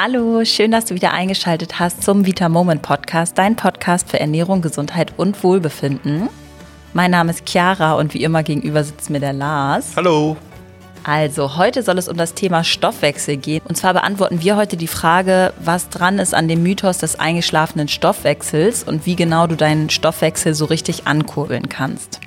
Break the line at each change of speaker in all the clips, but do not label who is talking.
Hallo, schön, dass du wieder eingeschaltet hast zum Vita Moment Podcast, dein Podcast für Ernährung, Gesundheit und Wohlbefinden. Mein Name ist Chiara und wie immer gegenüber sitzt mir der Lars.
Hallo.
Also, heute soll es um das Thema Stoffwechsel gehen. Und zwar beantworten wir heute die Frage, was dran ist an dem Mythos des eingeschlafenen Stoffwechsels und wie genau du deinen Stoffwechsel so richtig ankurbeln kannst.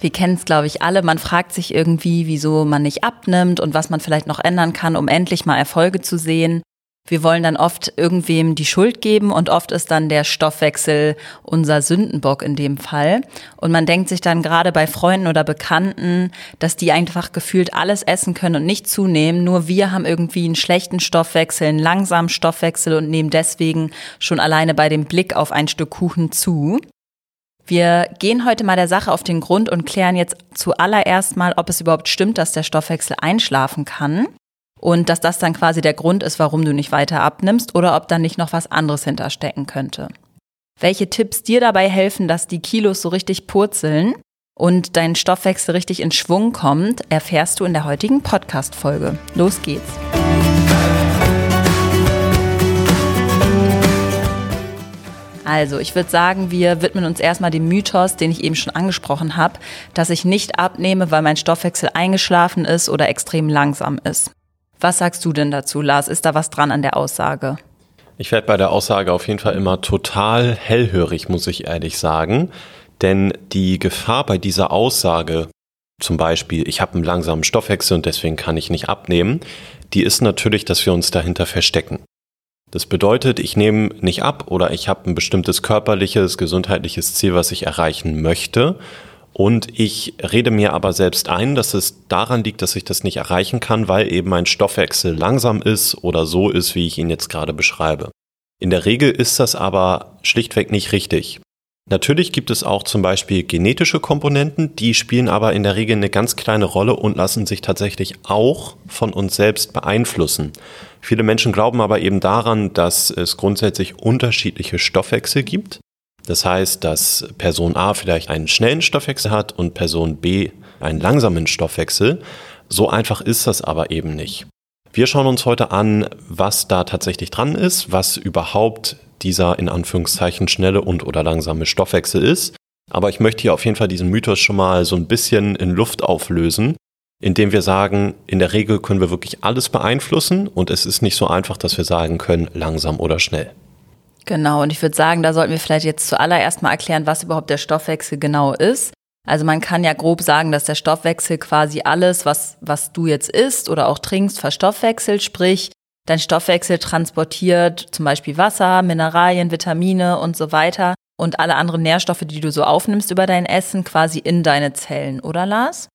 Wir kennen es, glaube ich, alle. Man fragt sich irgendwie, wieso man nicht abnimmt und was man vielleicht noch ändern kann, um endlich mal Erfolge zu sehen. Wir wollen dann oft irgendwem die Schuld geben und oft ist dann der Stoffwechsel unser Sündenbock in dem Fall. Und man denkt sich dann gerade bei Freunden oder Bekannten, dass die einfach gefühlt alles essen können und nicht zunehmen. Nur wir haben irgendwie einen schlechten Stoffwechsel, einen langsamen Stoffwechsel und nehmen deswegen schon alleine bei dem Blick auf ein Stück Kuchen zu. Wir gehen heute mal der Sache auf den Grund und klären jetzt zuallererst mal, ob es überhaupt stimmt, dass der Stoffwechsel einschlafen kann und dass das dann quasi der Grund ist, warum du nicht weiter abnimmst oder ob da nicht noch was anderes hinterstecken könnte. Welche Tipps dir dabei helfen, dass die Kilos so richtig purzeln und dein Stoffwechsel richtig in Schwung kommt, erfährst du in der heutigen Podcast-Folge. Los geht's! Also, ich würde sagen, wir widmen uns erstmal dem Mythos, den ich eben schon angesprochen habe, dass ich nicht abnehme, weil mein Stoffwechsel eingeschlafen ist oder extrem langsam ist. Was sagst du denn dazu, Lars? Ist da was dran an der Aussage?
Ich werde bei der Aussage auf jeden Fall immer total hellhörig, muss ich ehrlich sagen. Denn die Gefahr bei dieser Aussage, zum Beispiel, ich habe einen langsamen Stoffwechsel und deswegen kann ich nicht abnehmen, die ist natürlich, dass wir uns dahinter verstecken. Das bedeutet, ich nehme nicht ab oder ich habe ein bestimmtes körperliches, gesundheitliches Ziel, was ich erreichen möchte und ich rede mir aber selbst ein, dass es daran liegt, dass ich das nicht erreichen kann, weil eben mein Stoffwechsel langsam ist oder so ist, wie ich ihn jetzt gerade beschreibe. In der Regel ist das aber schlichtweg nicht richtig. Natürlich gibt es auch zum Beispiel genetische Komponenten, die spielen aber in der Regel eine ganz kleine Rolle und lassen sich tatsächlich auch von uns selbst beeinflussen. Viele Menschen glauben aber eben daran, dass es grundsätzlich unterschiedliche Stoffwechsel gibt das heißt, dass Person A vielleicht einen schnellen Stoffwechsel hat und Person B einen langsamen Stoffwechsel. So einfach ist das aber eben nicht. Wir schauen uns heute an, was da tatsächlich dran ist, was überhaupt dieser in Anführungszeichen schnelle und oder langsame Stoffwechsel ist. Aber ich möchte hier auf jeden Fall diesen Mythos schon mal so ein bisschen in Luft auflösen, indem wir sagen, in der Regel können wir wirklich alles beeinflussen und es ist nicht so einfach, dass wir sagen können, langsam oder schnell.
Genau, und ich würde sagen, da sollten wir vielleicht jetzt zuallererst mal erklären, was überhaupt der Stoffwechsel genau ist. Also man kann ja grob sagen, dass der Stoffwechsel quasi alles, was, was du jetzt isst oder auch trinkst, verstoffwechselt, sprich, dein Stoffwechsel transportiert zum Beispiel Wasser, Mineralien, Vitamine und so weiter und alle anderen Nährstoffe, die du so aufnimmst über dein Essen, quasi in deine Zellen, oder Lars?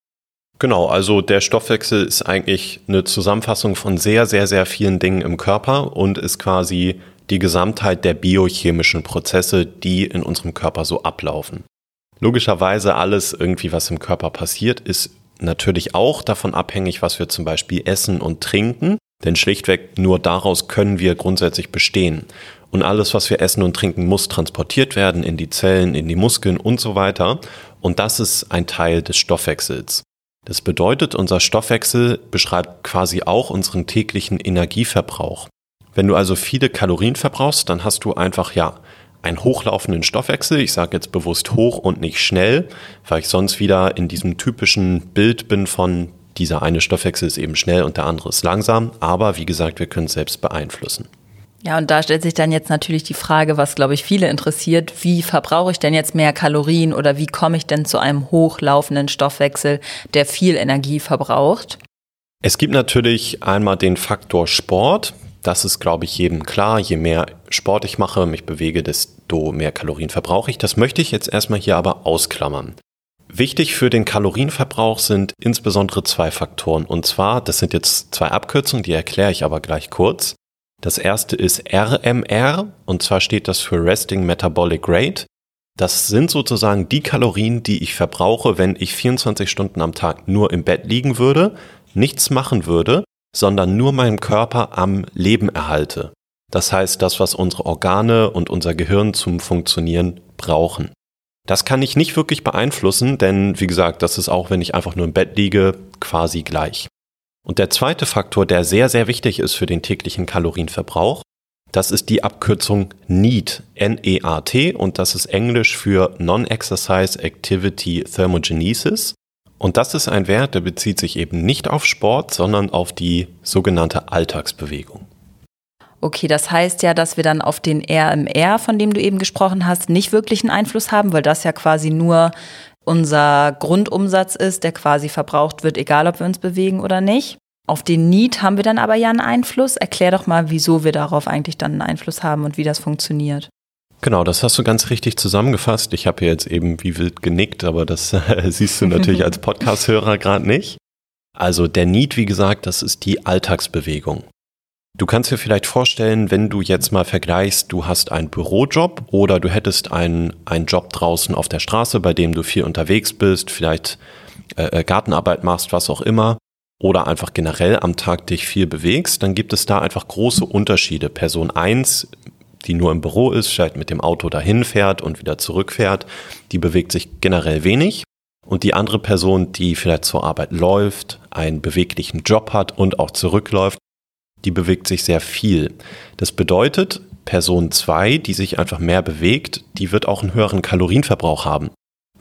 Genau, also der Stoffwechsel ist eigentlich eine Zusammenfassung von sehr, sehr, sehr vielen Dingen im Körper und ist quasi die Gesamtheit der biochemischen Prozesse, die in unserem Körper so ablaufen. Logischerweise alles irgendwie, was im Körper passiert, ist natürlich auch davon abhängig, was wir zum Beispiel essen und trinken, denn schlichtweg nur daraus können wir grundsätzlich bestehen. Und alles, was wir essen und trinken, muss transportiert werden in die Zellen, in die Muskeln und so weiter. Und das ist ein Teil des Stoffwechsels. Das bedeutet, unser Stoffwechsel beschreibt quasi auch unseren täglichen Energieverbrauch. Wenn du also viele Kalorien verbrauchst, dann hast du einfach ja einen hochlaufenden Stoffwechsel. Ich sage jetzt bewusst hoch und nicht schnell, weil ich sonst wieder in diesem typischen Bild bin von dieser eine Stoffwechsel ist eben schnell und der andere ist langsam. Aber wie gesagt, wir können es selbst beeinflussen.
Ja, und da stellt sich dann jetzt natürlich die Frage, was glaube ich viele interessiert, wie verbrauche ich denn jetzt mehr Kalorien oder wie komme ich denn zu einem hochlaufenden Stoffwechsel, der viel Energie verbraucht?
Es gibt natürlich einmal den Faktor Sport. Das ist, glaube ich, jedem klar. Je mehr Sport ich mache, mich bewege, desto mehr Kalorien verbrauche ich. Das möchte ich jetzt erstmal hier aber ausklammern. Wichtig für den Kalorienverbrauch sind insbesondere zwei Faktoren. Und zwar, das sind jetzt zwei Abkürzungen, die erkläre ich aber gleich kurz. Das erste ist RMR und zwar steht das für Resting Metabolic Rate. Das sind sozusagen die Kalorien, die ich verbrauche, wenn ich 24 Stunden am Tag nur im Bett liegen würde, nichts machen würde sondern nur meinem Körper am Leben erhalte. Das heißt, das, was unsere Organe und unser Gehirn zum Funktionieren brauchen. Das kann ich nicht wirklich beeinflussen, denn wie gesagt, das ist auch, wenn ich einfach nur im Bett liege, quasi gleich. Und der zweite Faktor, der sehr, sehr wichtig ist für den täglichen Kalorienverbrauch, das ist die Abkürzung NEAT, N-E-A-T, und das ist Englisch für Non-Exercise Activity Thermogenesis. Und das ist ein Wert, der bezieht sich eben nicht auf Sport, sondern auf die sogenannte Alltagsbewegung.
Okay, das heißt ja, dass wir dann auf den RMR, von dem du eben gesprochen hast, nicht wirklich einen Einfluss haben, weil das ja quasi nur unser Grundumsatz ist, der quasi verbraucht wird, egal ob wir uns bewegen oder nicht. Auf den Need haben wir dann aber ja einen Einfluss. Erklär doch mal, wieso wir darauf eigentlich dann einen Einfluss haben und wie das funktioniert.
Genau, das hast du ganz richtig zusammengefasst. Ich habe jetzt eben wie wild genickt, aber das äh, siehst du natürlich als Podcast-Hörer gerade nicht. Also der Need, wie gesagt, das ist die Alltagsbewegung. Du kannst dir vielleicht vorstellen, wenn du jetzt mal vergleichst, du hast einen Bürojob oder du hättest einen, einen Job draußen auf der Straße, bei dem du viel unterwegs bist, vielleicht äh, äh, Gartenarbeit machst, was auch immer, oder einfach generell am Tag dich viel bewegst, dann gibt es da einfach große Unterschiede. Person 1, die nur im Büro ist, vielleicht mit dem Auto dahin fährt und wieder zurückfährt, die bewegt sich generell wenig. Und die andere Person, die vielleicht zur Arbeit läuft, einen beweglichen Job hat und auch zurückläuft, die bewegt sich sehr viel. Das bedeutet, Person 2, die sich einfach mehr bewegt, die wird auch einen höheren Kalorienverbrauch haben.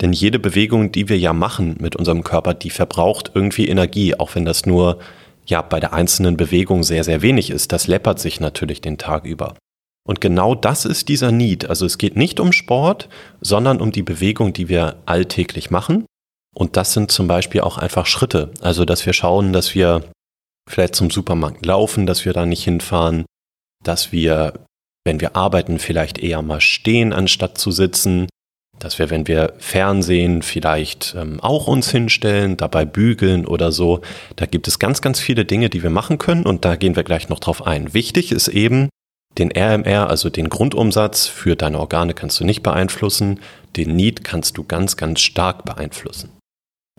Denn jede Bewegung, die wir ja machen mit unserem Körper, die verbraucht irgendwie Energie, auch wenn das nur ja bei der einzelnen Bewegung sehr, sehr wenig ist. Das läppert sich natürlich den Tag über. Und genau das ist dieser Need. Also es geht nicht um Sport, sondern um die Bewegung, die wir alltäglich machen. Und das sind zum Beispiel auch einfach Schritte. Also dass wir schauen, dass wir vielleicht zum Supermarkt laufen, dass wir da nicht hinfahren, dass wir, wenn wir arbeiten, vielleicht eher mal stehen, anstatt zu sitzen, dass wir, wenn wir Fernsehen, vielleicht ähm, auch uns hinstellen, dabei bügeln oder so. Da gibt es ganz, ganz viele Dinge, die wir machen können und da gehen wir gleich noch drauf ein. Wichtig ist eben, den RMR, also den Grundumsatz für deine Organe kannst du nicht beeinflussen, den Need kannst du ganz, ganz stark beeinflussen.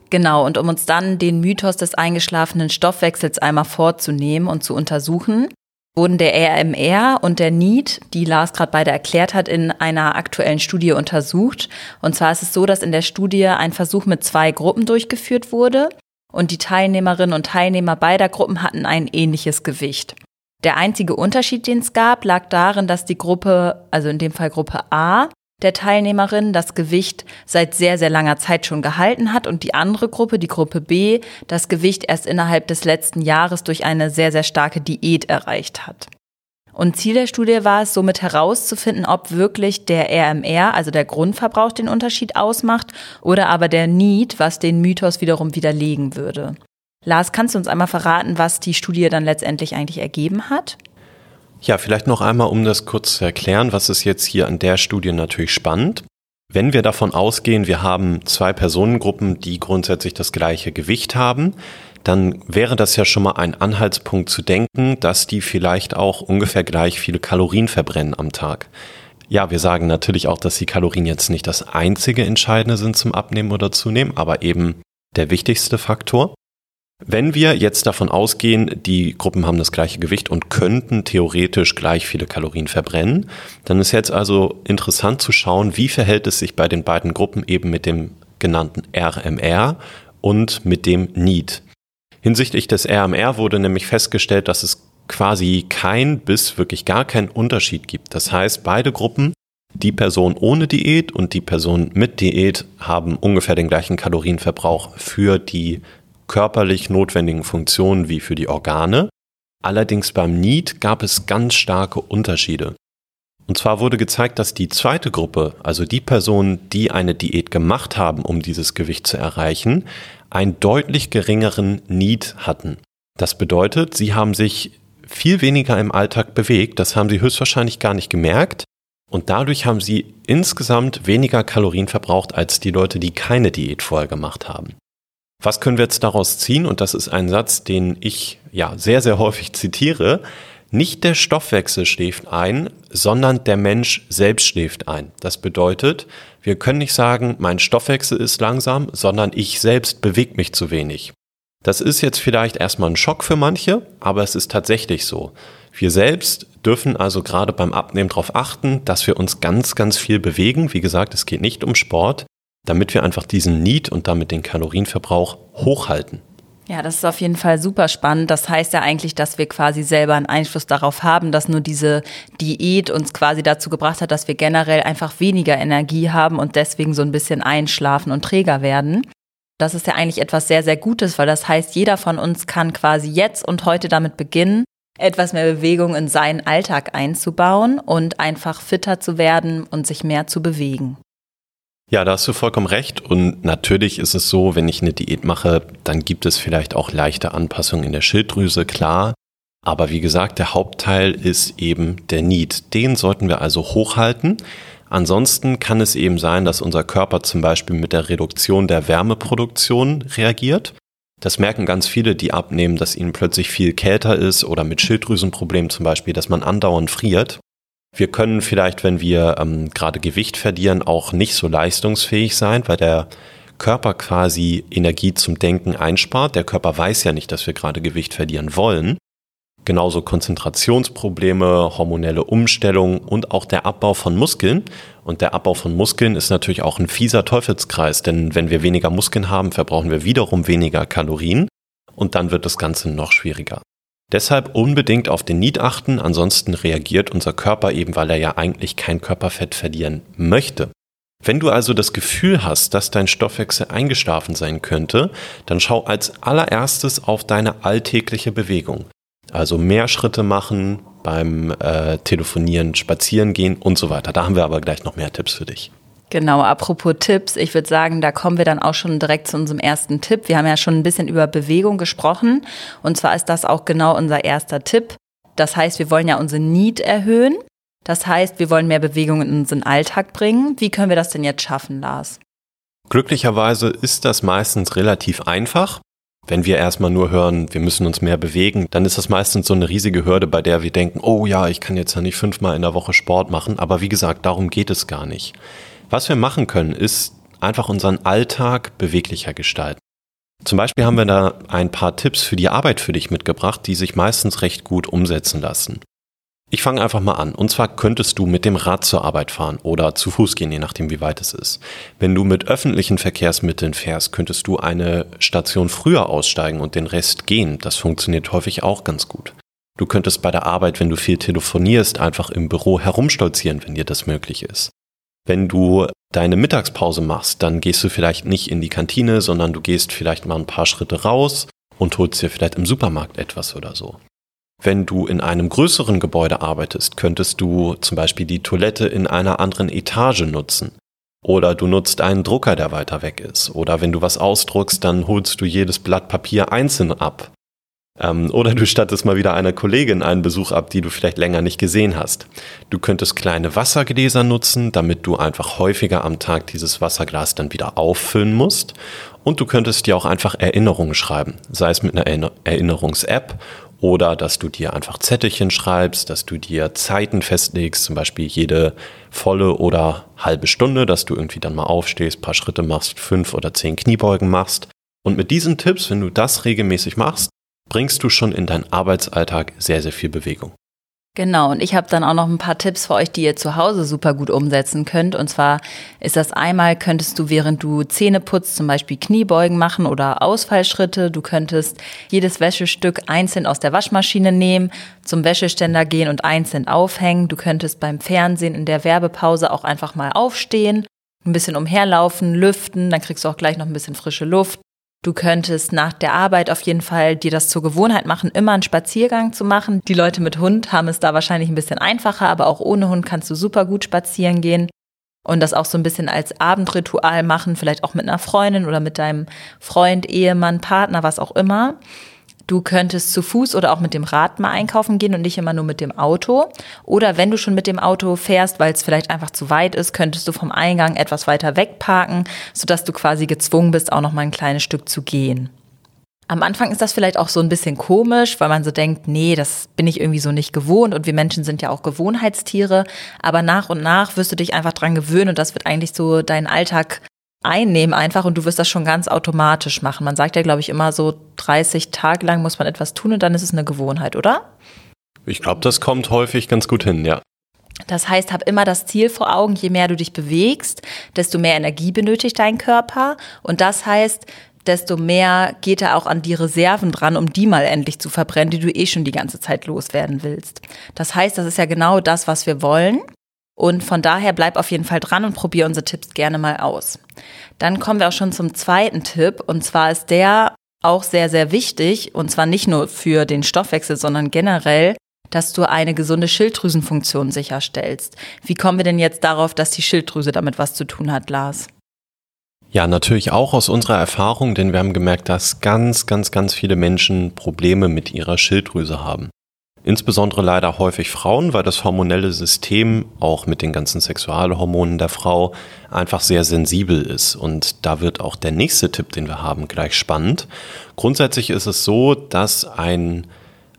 Genau, und um uns dann den Mythos des eingeschlafenen Stoffwechsels einmal vorzunehmen und zu untersuchen, wurden der RMR und der NEAT, die Lars gerade beide erklärt hat, in einer aktuellen Studie untersucht. Und zwar ist es so, dass in der Studie ein Versuch mit zwei Gruppen durchgeführt wurde und die Teilnehmerinnen und Teilnehmer beider Gruppen hatten ein ähnliches Gewicht. Der einzige Unterschied, den es gab, lag darin, dass die Gruppe, also in dem Fall Gruppe A, der Teilnehmerin das Gewicht seit sehr, sehr langer Zeit schon gehalten hat und die andere Gruppe, die Gruppe B, das Gewicht erst innerhalb des letzten Jahres durch eine sehr, sehr starke Diät erreicht hat. Und Ziel der Studie war es, somit herauszufinden, ob wirklich der RMR, also der Grundverbrauch, den Unterschied ausmacht oder aber der Need, was den Mythos wiederum widerlegen würde. Lars, kannst du uns einmal verraten, was die Studie dann letztendlich eigentlich ergeben hat?
Ja, vielleicht noch einmal, um das kurz zu erklären, was ist jetzt hier an der Studie natürlich spannend. Wenn wir davon ausgehen, wir haben zwei Personengruppen, die grundsätzlich das gleiche Gewicht haben, dann wäre das ja schon mal ein Anhaltspunkt zu denken, dass die vielleicht auch ungefähr gleich viele Kalorien verbrennen am Tag. Ja, wir sagen natürlich auch, dass die Kalorien jetzt nicht das einzige Entscheidende sind zum Abnehmen oder Zunehmen, aber eben der wichtigste Faktor. Wenn wir jetzt davon ausgehen, die Gruppen haben das gleiche Gewicht und könnten theoretisch gleich viele Kalorien verbrennen, dann ist jetzt also interessant zu schauen, wie verhält es sich bei den beiden Gruppen eben mit dem genannten RMR und mit dem NEAT. Hinsichtlich des RMR wurde nämlich festgestellt, dass es quasi kein bis wirklich gar keinen Unterschied gibt. Das heißt, beide Gruppen, die Person ohne Diät und die Person mit Diät, haben ungefähr den gleichen Kalorienverbrauch für die körperlich notwendigen Funktionen wie für die Organe. Allerdings beim NEAT gab es ganz starke Unterschiede. Und zwar wurde gezeigt, dass die zweite Gruppe, also die Personen, die eine Diät gemacht haben, um dieses Gewicht zu erreichen, einen deutlich geringeren NEAT hatten. Das bedeutet, sie haben sich viel weniger im Alltag bewegt, das haben sie höchstwahrscheinlich gar nicht gemerkt und dadurch haben sie insgesamt weniger Kalorien verbraucht als die Leute, die keine Diät vorher gemacht haben. Was können wir jetzt daraus ziehen? Und das ist ein Satz, den ich ja sehr, sehr häufig zitiere. Nicht der Stoffwechsel schläft ein, sondern der Mensch selbst schläft ein. Das bedeutet, wir können nicht sagen, mein Stoffwechsel ist langsam, sondern ich selbst bewege mich zu wenig. Das ist jetzt vielleicht erstmal ein Schock für manche, aber es ist tatsächlich so. Wir selbst dürfen also gerade beim Abnehmen darauf achten, dass wir uns ganz, ganz viel bewegen. Wie gesagt, es geht nicht um Sport, damit wir einfach diesen Need und damit den Kalorienverbrauch hochhalten.
Ja, das ist auf jeden Fall super spannend. Das heißt ja eigentlich, dass wir quasi selber einen Einfluss darauf haben, dass nur diese Diät uns quasi dazu gebracht hat, dass wir generell einfach weniger Energie haben und deswegen so ein bisschen einschlafen und träger werden. Das ist ja eigentlich etwas sehr, sehr Gutes, weil das heißt, jeder von uns kann quasi jetzt und heute damit beginnen, etwas mehr Bewegung in seinen Alltag einzubauen und einfach fitter zu werden und sich mehr zu bewegen.
Ja, da hast du vollkommen recht. Und natürlich ist es so, wenn ich eine Diät mache, dann gibt es vielleicht auch leichte Anpassungen in der Schilddrüse, klar. Aber wie gesagt, der Hauptteil ist eben der Need. Den sollten wir also hochhalten. Ansonsten kann es eben sein, dass unser Körper zum Beispiel mit der Reduktion der Wärmeproduktion reagiert. Das merken ganz viele, die abnehmen, dass ihnen plötzlich viel kälter ist oder mit Schilddrüsenproblemen zum Beispiel, dass man andauernd friert. Wir können vielleicht, wenn wir ähm, gerade Gewicht verlieren, auch nicht so leistungsfähig sein, weil der Körper quasi Energie zum Denken einspart. Der Körper weiß ja nicht, dass wir gerade Gewicht verlieren wollen. Genauso Konzentrationsprobleme, hormonelle Umstellung und auch der Abbau von Muskeln. Und der Abbau von Muskeln ist natürlich auch ein fieser Teufelskreis, denn wenn wir weniger Muskeln haben, verbrauchen wir wiederum weniger Kalorien und dann wird das Ganze noch schwieriger. Deshalb unbedingt auf den Need achten, ansonsten reagiert unser Körper eben, weil er ja eigentlich kein Körperfett verlieren möchte. Wenn du also das Gefühl hast, dass dein Stoffwechsel eingeschlafen sein könnte, dann schau als allererstes auf deine alltägliche Bewegung. Also mehr Schritte machen beim äh, Telefonieren, Spazieren gehen und so weiter. Da haben wir aber gleich noch mehr Tipps für dich.
Genau, apropos Tipps, ich würde sagen, da kommen wir dann auch schon direkt zu unserem ersten Tipp. Wir haben ja schon ein bisschen über Bewegung gesprochen und zwar ist das auch genau unser erster Tipp. Das heißt, wir wollen ja unsere Need erhöhen. Das heißt, wir wollen mehr Bewegung in unseren Alltag bringen. Wie können wir das denn jetzt schaffen, Lars?
Glücklicherweise ist das meistens relativ einfach. Wenn wir erstmal nur hören, wir müssen uns mehr bewegen, dann ist das meistens so eine riesige Hürde, bei der wir denken, oh ja, ich kann jetzt ja nicht fünfmal in der Woche Sport machen. Aber wie gesagt, darum geht es gar nicht. Was wir machen können, ist einfach unseren Alltag beweglicher gestalten. Zum Beispiel haben wir da ein paar Tipps für die Arbeit für dich mitgebracht, die sich meistens recht gut umsetzen lassen. Ich fange einfach mal an. Und zwar könntest du mit dem Rad zur Arbeit fahren oder zu Fuß gehen, je nachdem, wie weit es ist. Wenn du mit öffentlichen Verkehrsmitteln fährst, könntest du eine Station früher aussteigen und den Rest gehen. Das funktioniert häufig auch ganz gut. Du könntest bei der Arbeit, wenn du viel telefonierst, einfach im Büro herumstolzieren, wenn dir das möglich ist. Wenn du deine Mittagspause machst, dann gehst du vielleicht nicht in die Kantine, sondern du gehst vielleicht mal ein paar Schritte raus und holst dir vielleicht im Supermarkt etwas oder so. Wenn du in einem größeren Gebäude arbeitest, könntest du zum Beispiel die Toilette in einer anderen Etage nutzen. Oder du nutzt einen Drucker, der weiter weg ist. Oder wenn du was ausdruckst, dann holst du jedes Blatt Papier einzeln ab. Ähm, oder du stattest mal wieder einer Kollegin einen Besuch ab, die du vielleicht länger nicht gesehen hast. Du könntest kleine Wassergläser nutzen, damit du einfach häufiger am Tag dieses Wasserglas dann wieder auffüllen musst. Und du könntest dir auch einfach Erinnerungen schreiben, sei es mit einer Erinnerungs-App oder dass du dir einfach Zettelchen schreibst, dass du dir Zeiten festlegst, zum Beispiel jede volle oder halbe Stunde, dass du irgendwie dann mal aufstehst, paar Schritte machst, fünf oder zehn Kniebeugen machst. Und mit diesen Tipps, wenn du das regelmäßig machst, bringst du schon in deinen Arbeitsalltag sehr, sehr viel Bewegung.
Genau, und ich habe dann auch noch ein paar Tipps für euch, die ihr zu Hause super gut umsetzen könnt. Und zwar ist das einmal, könntest du, während du Zähne putzt, zum Beispiel Kniebeugen machen oder Ausfallschritte. Du könntest jedes Wäschestück einzeln aus der Waschmaschine nehmen, zum Wäscheständer gehen und einzeln aufhängen. Du könntest beim Fernsehen in der Werbepause auch einfach mal aufstehen, ein bisschen umherlaufen, lüften, dann kriegst du auch gleich noch ein bisschen frische Luft. Du könntest nach der Arbeit auf jeden Fall dir das zur Gewohnheit machen, immer einen Spaziergang zu machen. Die Leute mit Hund haben es da wahrscheinlich ein bisschen einfacher, aber auch ohne Hund kannst du super gut spazieren gehen und das auch so ein bisschen als Abendritual machen, vielleicht auch mit einer Freundin oder mit deinem Freund, Ehemann, Partner, was auch immer. Du könntest zu Fuß oder auch mit dem Rad mal einkaufen gehen und nicht immer nur mit dem Auto. Oder wenn du schon mit dem Auto fährst, weil es vielleicht einfach zu weit ist, könntest du vom Eingang etwas weiter weg parken, sodass du quasi gezwungen bist, auch noch mal ein kleines Stück zu gehen. Am Anfang ist das vielleicht auch so ein bisschen komisch, weil man so denkt, nee, das bin ich irgendwie so nicht gewohnt und wir Menschen sind ja auch Gewohnheitstiere. Aber nach und nach wirst du dich einfach dran gewöhnen und das wird eigentlich so deinen Alltag einnehmen einfach und du wirst das schon ganz automatisch machen. Man sagt ja, glaube ich, immer so 30 Tage lang muss man etwas tun und dann ist es eine Gewohnheit, oder?
Ich glaube, das kommt häufig ganz gut hin, ja.
Das heißt, hab immer das Ziel vor Augen, je mehr du dich bewegst, desto mehr Energie benötigt dein Körper. Und das heißt, desto mehr geht er auch an die Reserven dran, um die mal endlich zu verbrennen, die du eh schon die ganze Zeit loswerden willst. Das heißt, das ist ja genau das, was wir wollen. Und von daher bleib auf jeden Fall dran und probier unsere Tipps gerne mal aus. Dann kommen wir auch schon zum zweiten Tipp. Und zwar ist der auch sehr, sehr wichtig. Und zwar nicht nur für den Stoffwechsel, sondern generell, dass du eine gesunde Schilddrüsenfunktion sicherstellst. Wie kommen wir denn jetzt darauf, dass die Schilddrüse damit was zu tun hat, Lars?
Ja, natürlich auch aus unserer Erfahrung, denn wir haben gemerkt, dass ganz, ganz, ganz viele Menschen Probleme mit ihrer Schilddrüse haben. Insbesondere leider häufig Frauen, weil das hormonelle System auch mit den ganzen Sexualhormonen der Frau einfach sehr sensibel ist. Und da wird auch der nächste Tipp, den wir haben, gleich spannend. Grundsätzlich ist es so, dass ein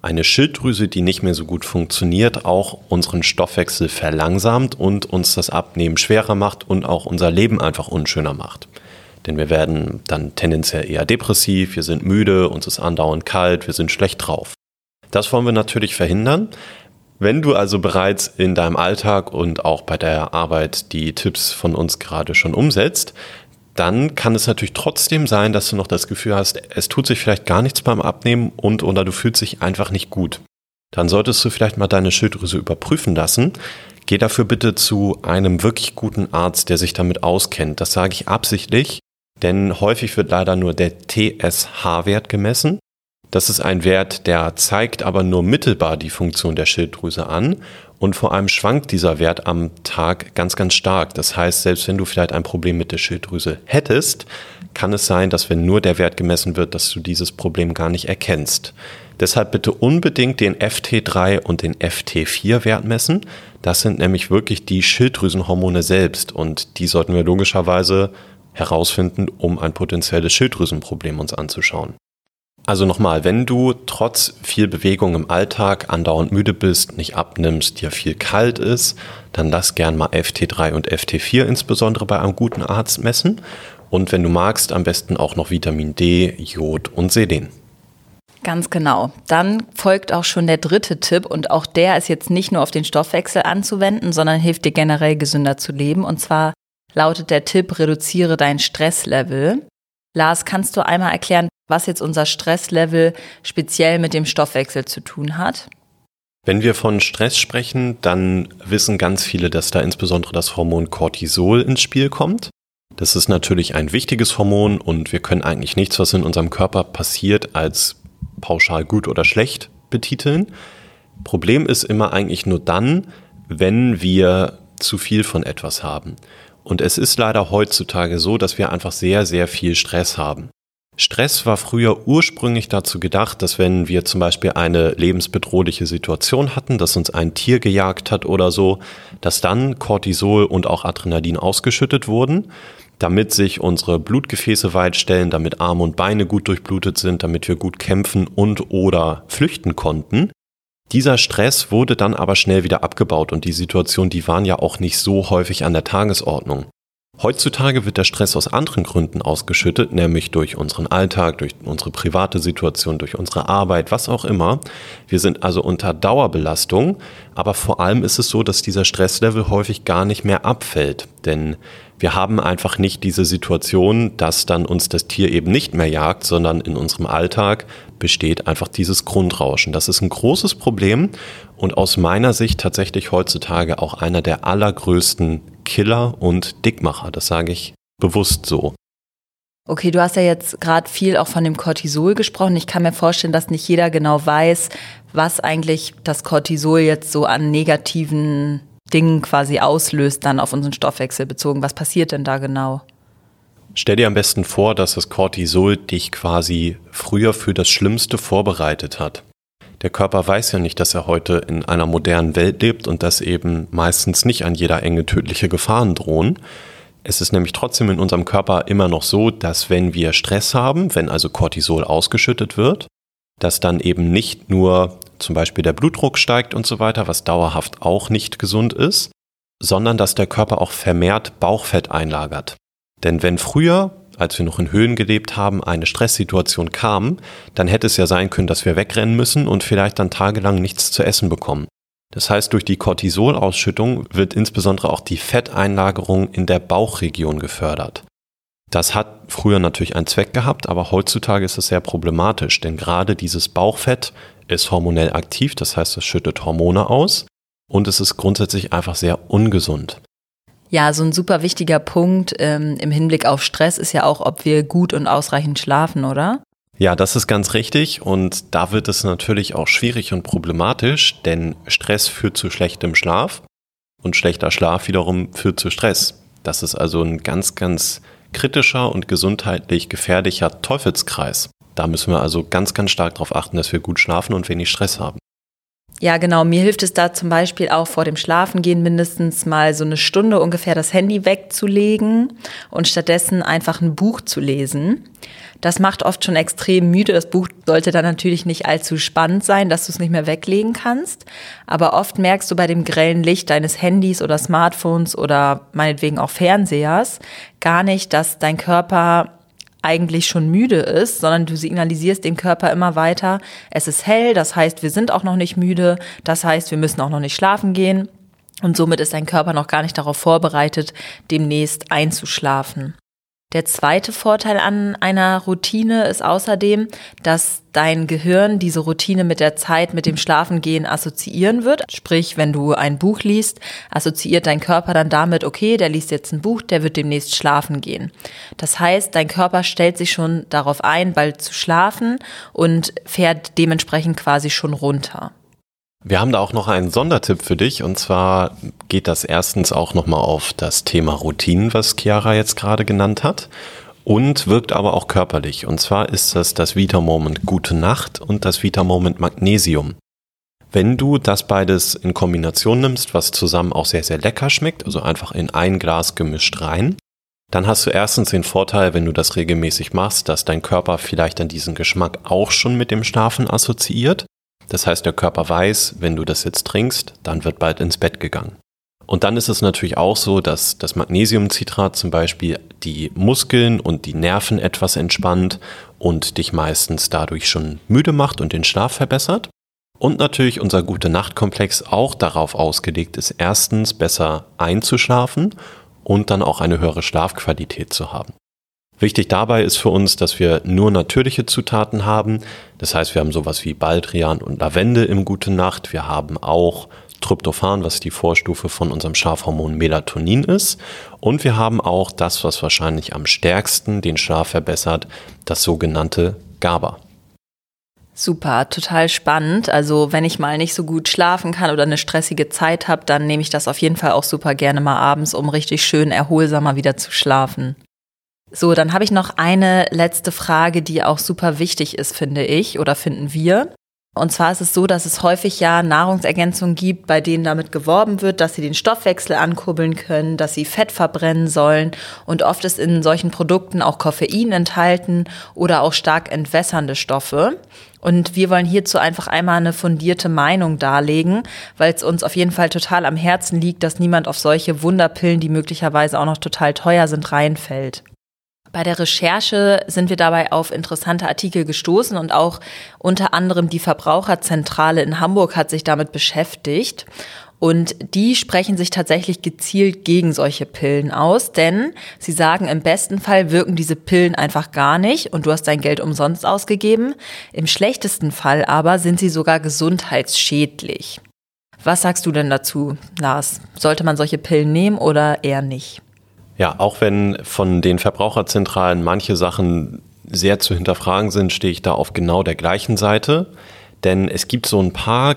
eine Schilddrüse, die nicht mehr so gut funktioniert, auch unseren Stoffwechsel verlangsamt und uns das Abnehmen schwerer macht und auch unser Leben einfach unschöner macht. Denn wir werden dann tendenziell eher depressiv, wir sind müde, uns ist andauernd kalt, wir sind schlecht drauf. Das wollen wir natürlich verhindern. Wenn du also bereits in deinem Alltag und auch bei der Arbeit die Tipps von uns gerade schon umsetzt, dann kann es natürlich trotzdem sein, dass du noch das Gefühl hast, es tut sich vielleicht gar nichts beim Abnehmen und oder du fühlst dich einfach nicht gut. Dann solltest du vielleicht mal deine Schilddrüse überprüfen lassen. Geh dafür bitte zu einem wirklich guten Arzt, der sich damit auskennt. Das sage ich absichtlich, denn häufig wird leider nur der TSH-Wert gemessen. Das ist ein Wert, der zeigt aber nur mittelbar die Funktion der Schilddrüse an und vor allem schwankt dieser Wert am Tag ganz, ganz stark. Das heißt, selbst wenn du vielleicht ein Problem mit der Schilddrüse hättest, kann es sein, dass wenn nur der Wert gemessen wird, dass du dieses Problem gar nicht erkennst. Deshalb bitte unbedingt den FT3 und den FT4-Wert messen. Das sind nämlich wirklich die Schilddrüsenhormone selbst und die sollten wir logischerweise herausfinden, um ein potenzielles Schilddrüsenproblem uns anzuschauen. Also nochmal, wenn du trotz viel Bewegung im Alltag andauernd müde bist, nicht abnimmst, dir viel kalt ist, dann lass gern mal FT3 und FT4 insbesondere bei einem guten Arzt messen. Und wenn du magst, am besten auch noch Vitamin D, Jod und Selen.
Ganz genau. Dann folgt auch schon der dritte Tipp und auch der ist jetzt nicht nur auf den Stoffwechsel anzuwenden, sondern hilft dir generell gesünder zu leben. Und zwar lautet der Tipp, reduziere dein Stresslevel. Lars, kannst du einmal erklären, was jetzt unser Stresslevel speziell mit dem Stoffwechsel zu tun hat?
Wenn wir von Stress sprechen, dann wissen ganz viele, dass da insbesondere das Hormon Cortisol ins Spiel kommt. Das ist natürlich ein wichtiges Hormon und wir können eigentlich nichts, was in unserem Körper passiert, als pauschal gut oder schlecht betiteln. Problem ist immer eigentlich nur dann, wenn wir zu viel von etwas haben. Und es ist leider heutzutage so, dass wir einfach sehr, sehr viel Stress haben. Stress war früher ursprünglich dazu gedacht, dass wenn wir zum Beispiel eine lebensbedrohliche Situation hatten, dass uns ein Tier gejagt hat oder so, dass dann Cortisol und auch Adrenalin ausgeschüttet wurden, damit sich unsere Blutgefäße weitstellen, damit Arme und Beine gut durchblutet sind, damit wir gut kämpfen und oder flüchten konnten. Dieser Stress wurde dann aber schnell wieder abgebaut und die Situation, die waren ja auch nicht so häufig an der Tagesordnung. Heutzutage wird der Stress aus anderen Gründen ausgeschüttet, nämlich durch unseren Alltag, durch unsere private Situation, durch unsere Arbeit, was auch immer. Wir sind also unter Dauerbelastung, aber vor allem ist es so, dass dieser Stresslevel häufig gar nicht mehr abfällt, denn wir haben einfach nicht diese Situation, dass dann uns das Tier eben nicht mehr jagt, sondern in unserem Alltag besteht einfach dieses Grundrauschen. Das ist ein großes Problem und aus meiner Sicht tatsächlich heutzutage auch einer der allergrößten Killer und Dickmacher. Das sage ich bewusst so.
Okay, du hast ja jetzt gerade viel auch von dem Cortisol gesprochen. Ich kann mir vorstellen, dass nicht jeder genau weiß, was eigentlich das Cortisol jetzt so an negativen Dingen quasi auslöst, dann auf unseren Stoffwechsel bezogen. Was passiert denn da genau?
Stell dir am besten vor, dass das Cortisol dich quasi früher für das Schlimmste vorbereitet hat. Der Körper weiß ja nicht, dass er heute in einer modernen Welt lebt und dass eben meistens nicht an jeder Enge tödliche Gefahren drohen. Es ist nämlich trotzdem in unserem Körper immer noch so, dass wenn wir Stress haben, wenn also Cortisol ausgeschüttet wird, dass dann eben nicht nur zum Beispiel der Blutdruck steigt und so weiter, was dauerhaft auch nicht gesund ist, sondern dass der Körper auch vermehrt Bauchfett einlagert. Denn wenn früher als wir noch in Höhen gelebt haben, eine Stresssituation kam, dann hätte es ja sein können, dass wir wegrennen müssen und vielleicht dann tagelang nichts zu essen bekommen. Das heißt, durch die Cortisolausschüttung wird insbesondere auch die Fetteinlagerung in der Bauchregion gefördert. Das hat früher natürlich einen Zweck gehabt, aber heutzutage ist es sehr problematisch, denn gerade dieses Bauchfett ist hormonell aktiv, das heißt, es schüttet Hormone aus und es ist grundsätzlich einfach sehr ungesund.
Ja, so ein super wichtiger Punkt ähm, im Hinblick auf Stress ist ja auch, ob wir gut und ausreichend schlafen, oder?
Ja, das ist ganz richtig und da wird es natürlich auch schwierig und problematisch, denn Stress führt zu schlechtem Schlaf und schlechter Schlaf wiederum führt zu Stress. Das ist also ein ganz, ganz kritischer und gesundheitlich gefährlicher Teufelskreis. Da müssen wir also ganz, ganz stark darauf achten, dass wir gut schlafen und wenig Stress haben.
Ja, genau. Mir hilft es da zum Beispiel auch vor dem Schlafengehen mindestens mal so eine Stunde ungefähr das Handy wegzulegen und stattdessen einfach ein Buch zu lesen. Das macht oft schon extrem müde. Das Buch sollte dann natürlich nicht allzu spannend sein, dass du es nicht mehr weglegen kannst. Aber oft merkst du bei dem grellen Licht deines Handys oder Smartphones oder meinetwegen auch Fernsehers gar nicht, dass dein Körper eigentlich schon müde ist, sondern du signalisierst dem Körper immer weiter, es ist hell, das heißt, wir sind auch noch nicht müde, das heißt, wir müssen auch noch nicht schlafen gehen. Und somit ist dein Körper noch gar nicht darauf vorbereitet, demnächst einzuschlafen. Der zweite Vorteil an einer Routine ist außerdem, dass dein Gehirn diese Routine mit der Zeit mit dem Schlafengehen assoziieren wird. Sprich, wenn du ein Buch liest, assoziiert dein Körper dann damit, okay, der liest jetzt ein Buch, der wird demnächst schlafen gehen. Das heißt, dein Körper stellt sich schon darauf ein, bald zu schlafen und fährt dementsprechend quasi schon runter.
Wir haben da auch noch einen Sondertipp für dich. Und zwar geht das erstens auch nochmal auf das Thema Routinen, was Chiara jetzt gerade genannt hat und wirkt aber auch körperlich. Und zwar ist das das Vita Moment Gute Nacht und das Vita Moment Magnesium. Wenn du das beides in Kombination nimmst, was zusammen auch sehr, sehr lecker schmeckt, also einfach in ein Glas gemischt rein, dann hast du erstens den Vorteil, wenn du das regelmäßig machst, dass dein Körper vielleicht an diesen Geschmack auch schon mit dem Schlafen assoziiert das heißt, der Körper weiß, wenn du das jetzt trinkst, dann wird bald ins Bett gegangen. Und dann ist es natürlich auch so, dass das Magnesiumcitrat zum Beispiel die Muskeln und die Nerven etwas entspannt und dich meistens dadurch schon müde macht und den Schlaf verbessert. Und natürlich unser gute Nachtkomplex auch darauf ausgelegt ist, erstens besser einzuschlafen und dann auch eine höhere Schlafqualität zu haben. Wichtig dabei ist für uns, dass wir nur natürliche Zutaten haben. Das heißt, wir haben sowas wie Baldrian und Lavende im Gute Nacht. Wir haben auch Tryptophan, was die Vorstufe von unserem Schlafhormon Melatonin ist. Und wir haben auch das, was wahrscheinlich am stärksten den Schlaf verbessert, das sogenannte GABA.
Super, total spannend. Also wenn ich mal nicht so gut schlafen kann oder eine stressige Zeit habe, dann nehme ich das auf jeden Fall auch super gerne mal abends, um richtig schön erholsamer wieder zu schlafen. So, dann habe ich noch eine letzte Frage, die auch super wichtig ist, finde ich, oder finden wir. Und zwar ist es so, dass es häufig ja Nahrungsergänzungen gibt, bei denen damit geworben wird, dass sie den Stoffwechsel ankurbeln können, dass sie Fett verbrennen sollen. Und oft ist in solchen Produkten auch Koffein enthalten oder auch stark entwässernde Stoffe. Und wir wollen hierzu einfach einmal eine fundierte Meinung darlegen, weil es uns auf jeden Fall total am Herzen liegt, dass niemand auf solche Wunderpillen, die möglicherweise auch noch total teuer sind, reinfällt. Bei der Recherche sind wir dabei auf interessante Artikel gestoßen und auch unter anderem die Verbraucherzentrale in Hamburg hat sich damit beschäftigt. Und die sprechen sich tatsächlich gezielt gegen solche Pillen aus, denn sie sagen, im besten Fall wirken diese Pillen einfach gar nicht und du hast dein Geld umsonst ausgegeben. Im schlechtesten Fall aber sind sie sogar gesundheitsschädlich. Was sagst du denn dazu, Lars? Sollte man solche Pillen nehmen oder eher nicht?
Ja, auch wenn von den Verbraucherzentralen manche Sachen sehr zu hinterfragen sind, stehe ich da auf genau der gleichen Seite. Denn es gibt so ein paar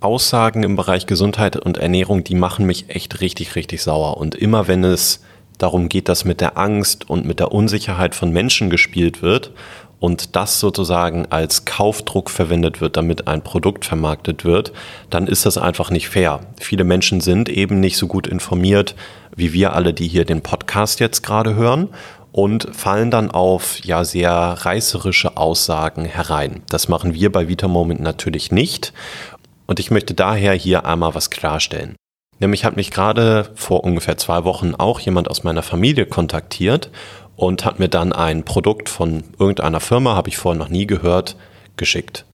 Aussagen im Bereich Gesundheit und Ernährung, die machen mich echt richtig, richtig sauer. Und immer wenn es darum geht, dass mit der Angst und mit der Unsicherheit von Menschen gespielt wird und das sozusagen als Kaufdruck verwendet wird, damit ein Produkt vermarktet wird, dann ist das einfach nicht fair. Viele Menschen sind eben nicht so gut informiert, wie wir alle, die hier den Podcast jetzt gerade hören und fallen dann auf ja sehr reißerische Aussagen herein. Das machen wir bei Vita Moment natürlich nicht und ich möchte daher hier einmal was klarstellen. Nämlich hat mich gerade vor ungefähr zwei Wochen auch jemand aus meiner Familie kontaktiert und hat mir dann ein Produkt von irgendeiner Firma, habe ich vorher noch nie gehört, geschickt.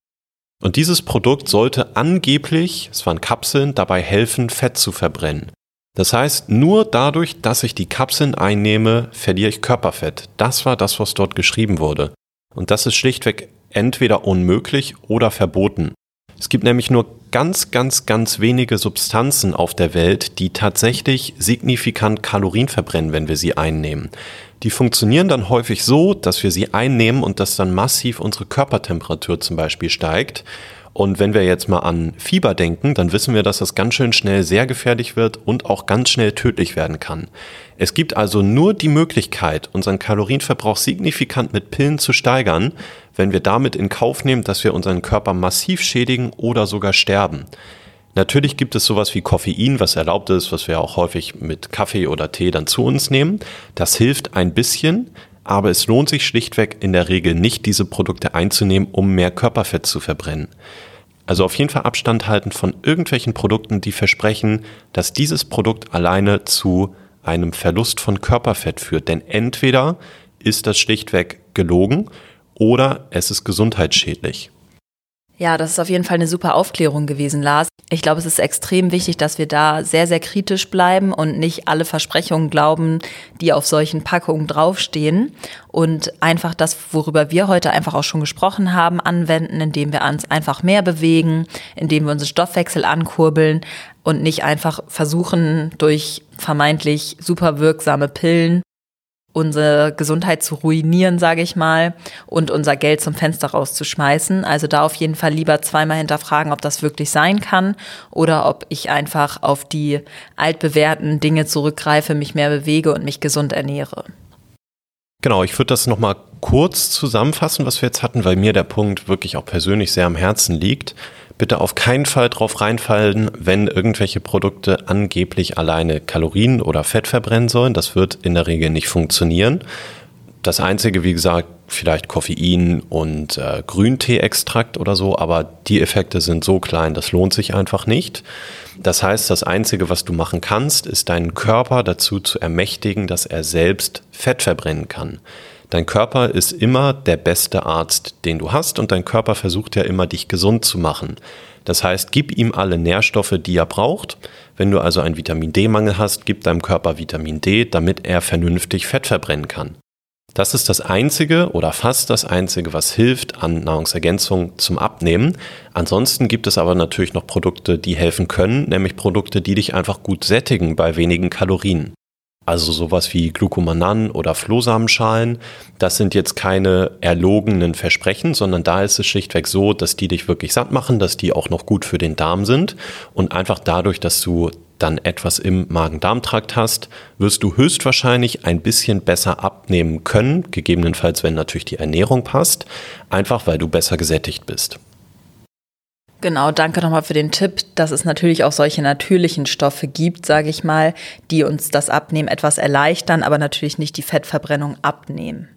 Und dieses Produkt sollte angeblich, es waren Kapseln, dabei helfen, Fett zu verbrennen. Das heißt, nur dadurch, dass ich die Kapseln einnehme, verliere ich Körperfett. Das war das, was dort geschrieben wurde. Und das ist schlichtweg entweder unmöglich oder verboten. Es gibt nämlich nur ganz, ganz, ganz wenige Substanzen auf der Welt, die tatsächlich signifikant Kalorien verbrennen, wenn wir sie einnehmen. Die funktionieren dann häufig so, dass wir sie einnehmen und dass dann massiv unsere Körpertemperatur zum Beispiel steigt. Und wenn wir jetzt mal an Fieber denken, dann wissen wir, dass das ganz schön schnell sehr gefährlich wird und auch ganz schnell tödlich werden kann. Es gibt also nur die Möglichkeit, unseren Kalorienverbrauch signifikant mit Pillen zu steigern, wenn wir damit in Kauf nehmen, dass wir unseren Körper massiv schädigen oder sogar sterben. Natürlich gibt es sowas wie Koffein, was erlaubt ist, was wir auch häufig mit Kaffee oder Tee dann zu uns nehmen. Das hilft ein bisschen, aber es lohnt sich schlichtweg in der Regel nicht, diese Produkte einzunehmen, um mehr Körperfett zu verbrennen. Also auf jeden Fall Abstand halten von irgendwelchen Produkten, die versprechen, dass dieses Produkt alleine zu einem Verlust von Körperfett führt. Denn entweder ist das schlichtweg gelogen oder es ist gesundheitsschädlich.
Ja, das ist auf jeden Fall eine super Aufklärung gewesen, Lars. Ich glaube, es ist extrem wichtig, dass wir da sehr, sehr kritisch bleiben und nicht alle Versprechungen glauben, die auf solchen Packungen draufstehen und einfach das, worüber wir heute einfach auch schon gesprochen haben, anwenden, indem wir uns einfach mehr bewegen, indem wir unseren Stoffwechsel ankurbeln und nicht einfach versuchen, durch vermeintlich super wirksame Pillen unsere Gesundheit zu ruinieren, sage ich mal, und unser Geld zum Fenster rauszuschmeißen. Also da auf jeden Fall lieber zweimal hinterfragen, ob das wirklich sein kann oder ob ich einfach auf die altbewährten Dinge zurückgreife, mich mehr bewege und mich gesund ernähre.
Genau, ich würde das nochmal kurz zusammenfassen, was wir jetzt hatten, weil mir der Punkt wirklich auch persönlich sehr am Herzen liegt bitte auf keinen Fall drauf reinfallen, wenn irgendwelche Produkte angeblich alleine Kalorien oder Fett verbrennen sollen. Das wird in der Regel nicht funktionieren. Das einzige, wie gesagt, vielleicht Koffein und äh, Grünteeextrakt oder so, aber die Effekte sind so klein, das lohnt sich einfach nicht. Das heißt, das einzige, was du machen kannst, ist deinen Körper dazu zu ermächtigen, dass er selbst Fett verbrennen kann. Dein Körper ist immer der beste Arzt, den du hast und dein Körper versucht ja immer, dich gesund zu machen. Das heißt, gib ihm alle Nährstoffe, die er braucht. Wenn du also einen Vitamin D-Mangel hast, gib deinem Körper Vitamin D, damit er vernünftig Fett verbrennen kann. Das ist das Einzige oder fast das Einzige, was hilft an Nahrungsergänzung zum Abnehmen. Ansonsten gibt es aber natürlich noch Produkte, die helfen können, nämlich Produkte, die dich einfach gut sättigen bei wenigen Kalorien. Also sowas wie Glucomanan oder Flohsamenschalen, das sind jetzt keine erlogenen Versprechen, sondern da ist es schlichtweg so, dass die dich wirklich satt machen, dass die auch noch gut für den Darm sind und einfach dadurch, dass du dann etwas im Magen-Darm-Trakt hast, wirst du höchstwahrscheinlich ein bisschen besser abnehmen können, gegebenenfalls wenn natürlich die Ernährung passt, einfach weil du besser gesättigt bist.
Genau, danke nochmal für den Tipp, dass es natürlich auch solche natürlichen Stoffe gibt, sage ich mal, die uns das Abnehmen etwas erleichtern, aber natürlich nicht die Fettverbrennung abnehmen.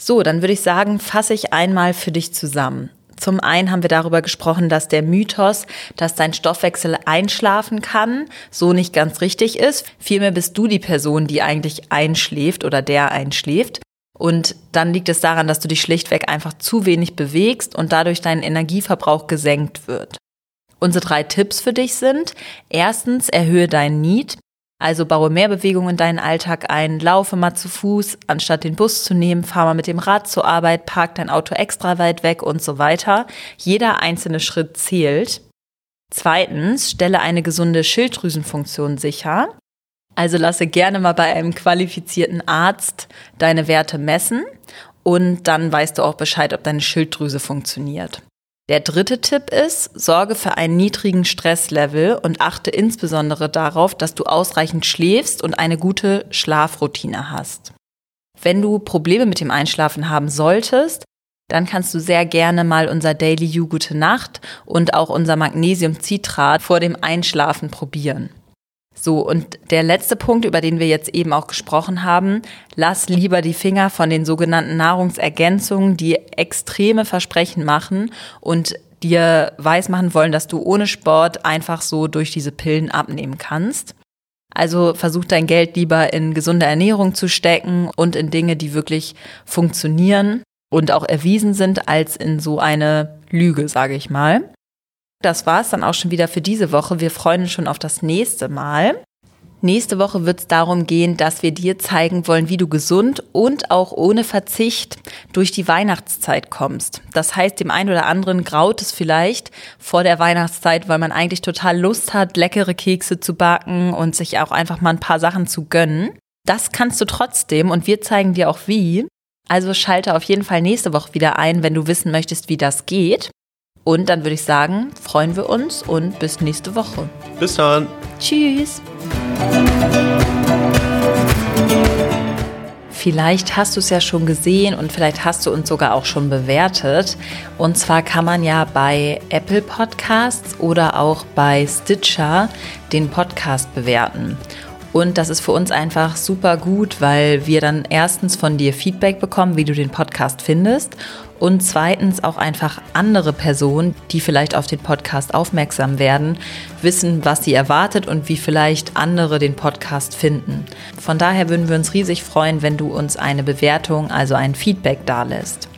So, dann würde ich sagen, fasse ich einmal für dich zusammen. Zum einen haben wir darüber gesprochen, dass der Mythos, dass dein Stoffwechsel einschlafen kann, so nicht ganz richtig ist. Vielmehr bist du die Person, die eigentlich einschläft oder der einschläft. Und dann liegt es daran, dass du dich schlichtweg einfach zu wenig bewegst und dadurch dein Energieverbrauch gesenkt wird. Unsere drei Tipps für dich sind, erstens, erhöhe deinen Need, also baue mehr Bewegung in deinen Alltag ein, laufe mal zu Fuß, anstatt den Bus zu nehmen, fahr mal mit dem Rad zur Arbeit, park dein Auto extra weit weg und so weiter. Jeder einzelne Schritt zählt. Zweitens, stelle eine gesunde Schilddrüsenfunktion sicher. Also lasse gerne mal bei einem qualifizierten Arzt deine Werte messen und dann weißt du auch Bescheid, ob deine Schilddrüse funktioniert. Der dritte Tipp ist, sorge für einen niedrigen Stresslevel und achte insbesondere darauf, dass du ausreichend schläfst und eine gute Schlafroutine hast. Wenn du Probleme mit dem Einschlafen haben solltest, dann kannst du sehr gerne mal unser Daily You Gute Nacht und auch unser Magnesium Citrat vor dem Einschlafen probieren. So, und der letzte Punkt, über den wir jetzt eben auch gesprochen haben, lass lieber die Finger von den sogenannten Nahrungsergänzungen, die extreme Versprechen machen und dir weismachen wollen, dass du ohne Sport einfach so durch diese Pillen abnehmen kannst. Also versuch dein Geld lieber in gesunde Ernährung zu stecken und in Dinge, die wirklich funktionieren und auch erwiesen sind, als in so eine Lüge, sage ich mal. Das war es dann auch schon wieder für diese Woche. Wir freuen uns schon auf das nächste Mal. Nächste Woche wird es darum gehen, dass wir dir zeigen wollen, wie du gesund und auch ohne Verzicht durch die Weihnachtszeit kommst. Das heißt, dem einen oder anderen graut es vielleicht vor der Weihnachtszeit, weil man eigentlich total Lust hat, leckere Kekse zu backen und sich auch einfach mal ein paar Sachen zu gönnen. Das kannst du trotzdem und wir zeigen dir auch wie. Also schalte auf jeden Fall nächste Woche wieder ein, wenn du wissen möchtest, wie das geht. Und dann würde ich sagen, freuen wir uns und bis nächste Woche.
Bis dann.
Tschüss. Vielleicht hast du es ja schon gesehen und vielleicht hast du uns sogar auch schon bewertet. Und zwar kann man ja bei Apple Podcasts oder auch bei Stitcher den Podcast bewerten. Und das ist für uns einfach super gut, weil wir dann erstens von dir Feedback bekommen, wie du den Podcast findest. Und zweitens auch einfach andere Personen, die vielleicht auf den Podcast aufmerksam werden, wissen, was sie erwartet und wie vielleicht andere den Podcast finden. Von daher würden wir uns riesig freuen, wenn du uns eine Bewertung, also ein Feedback dalässt.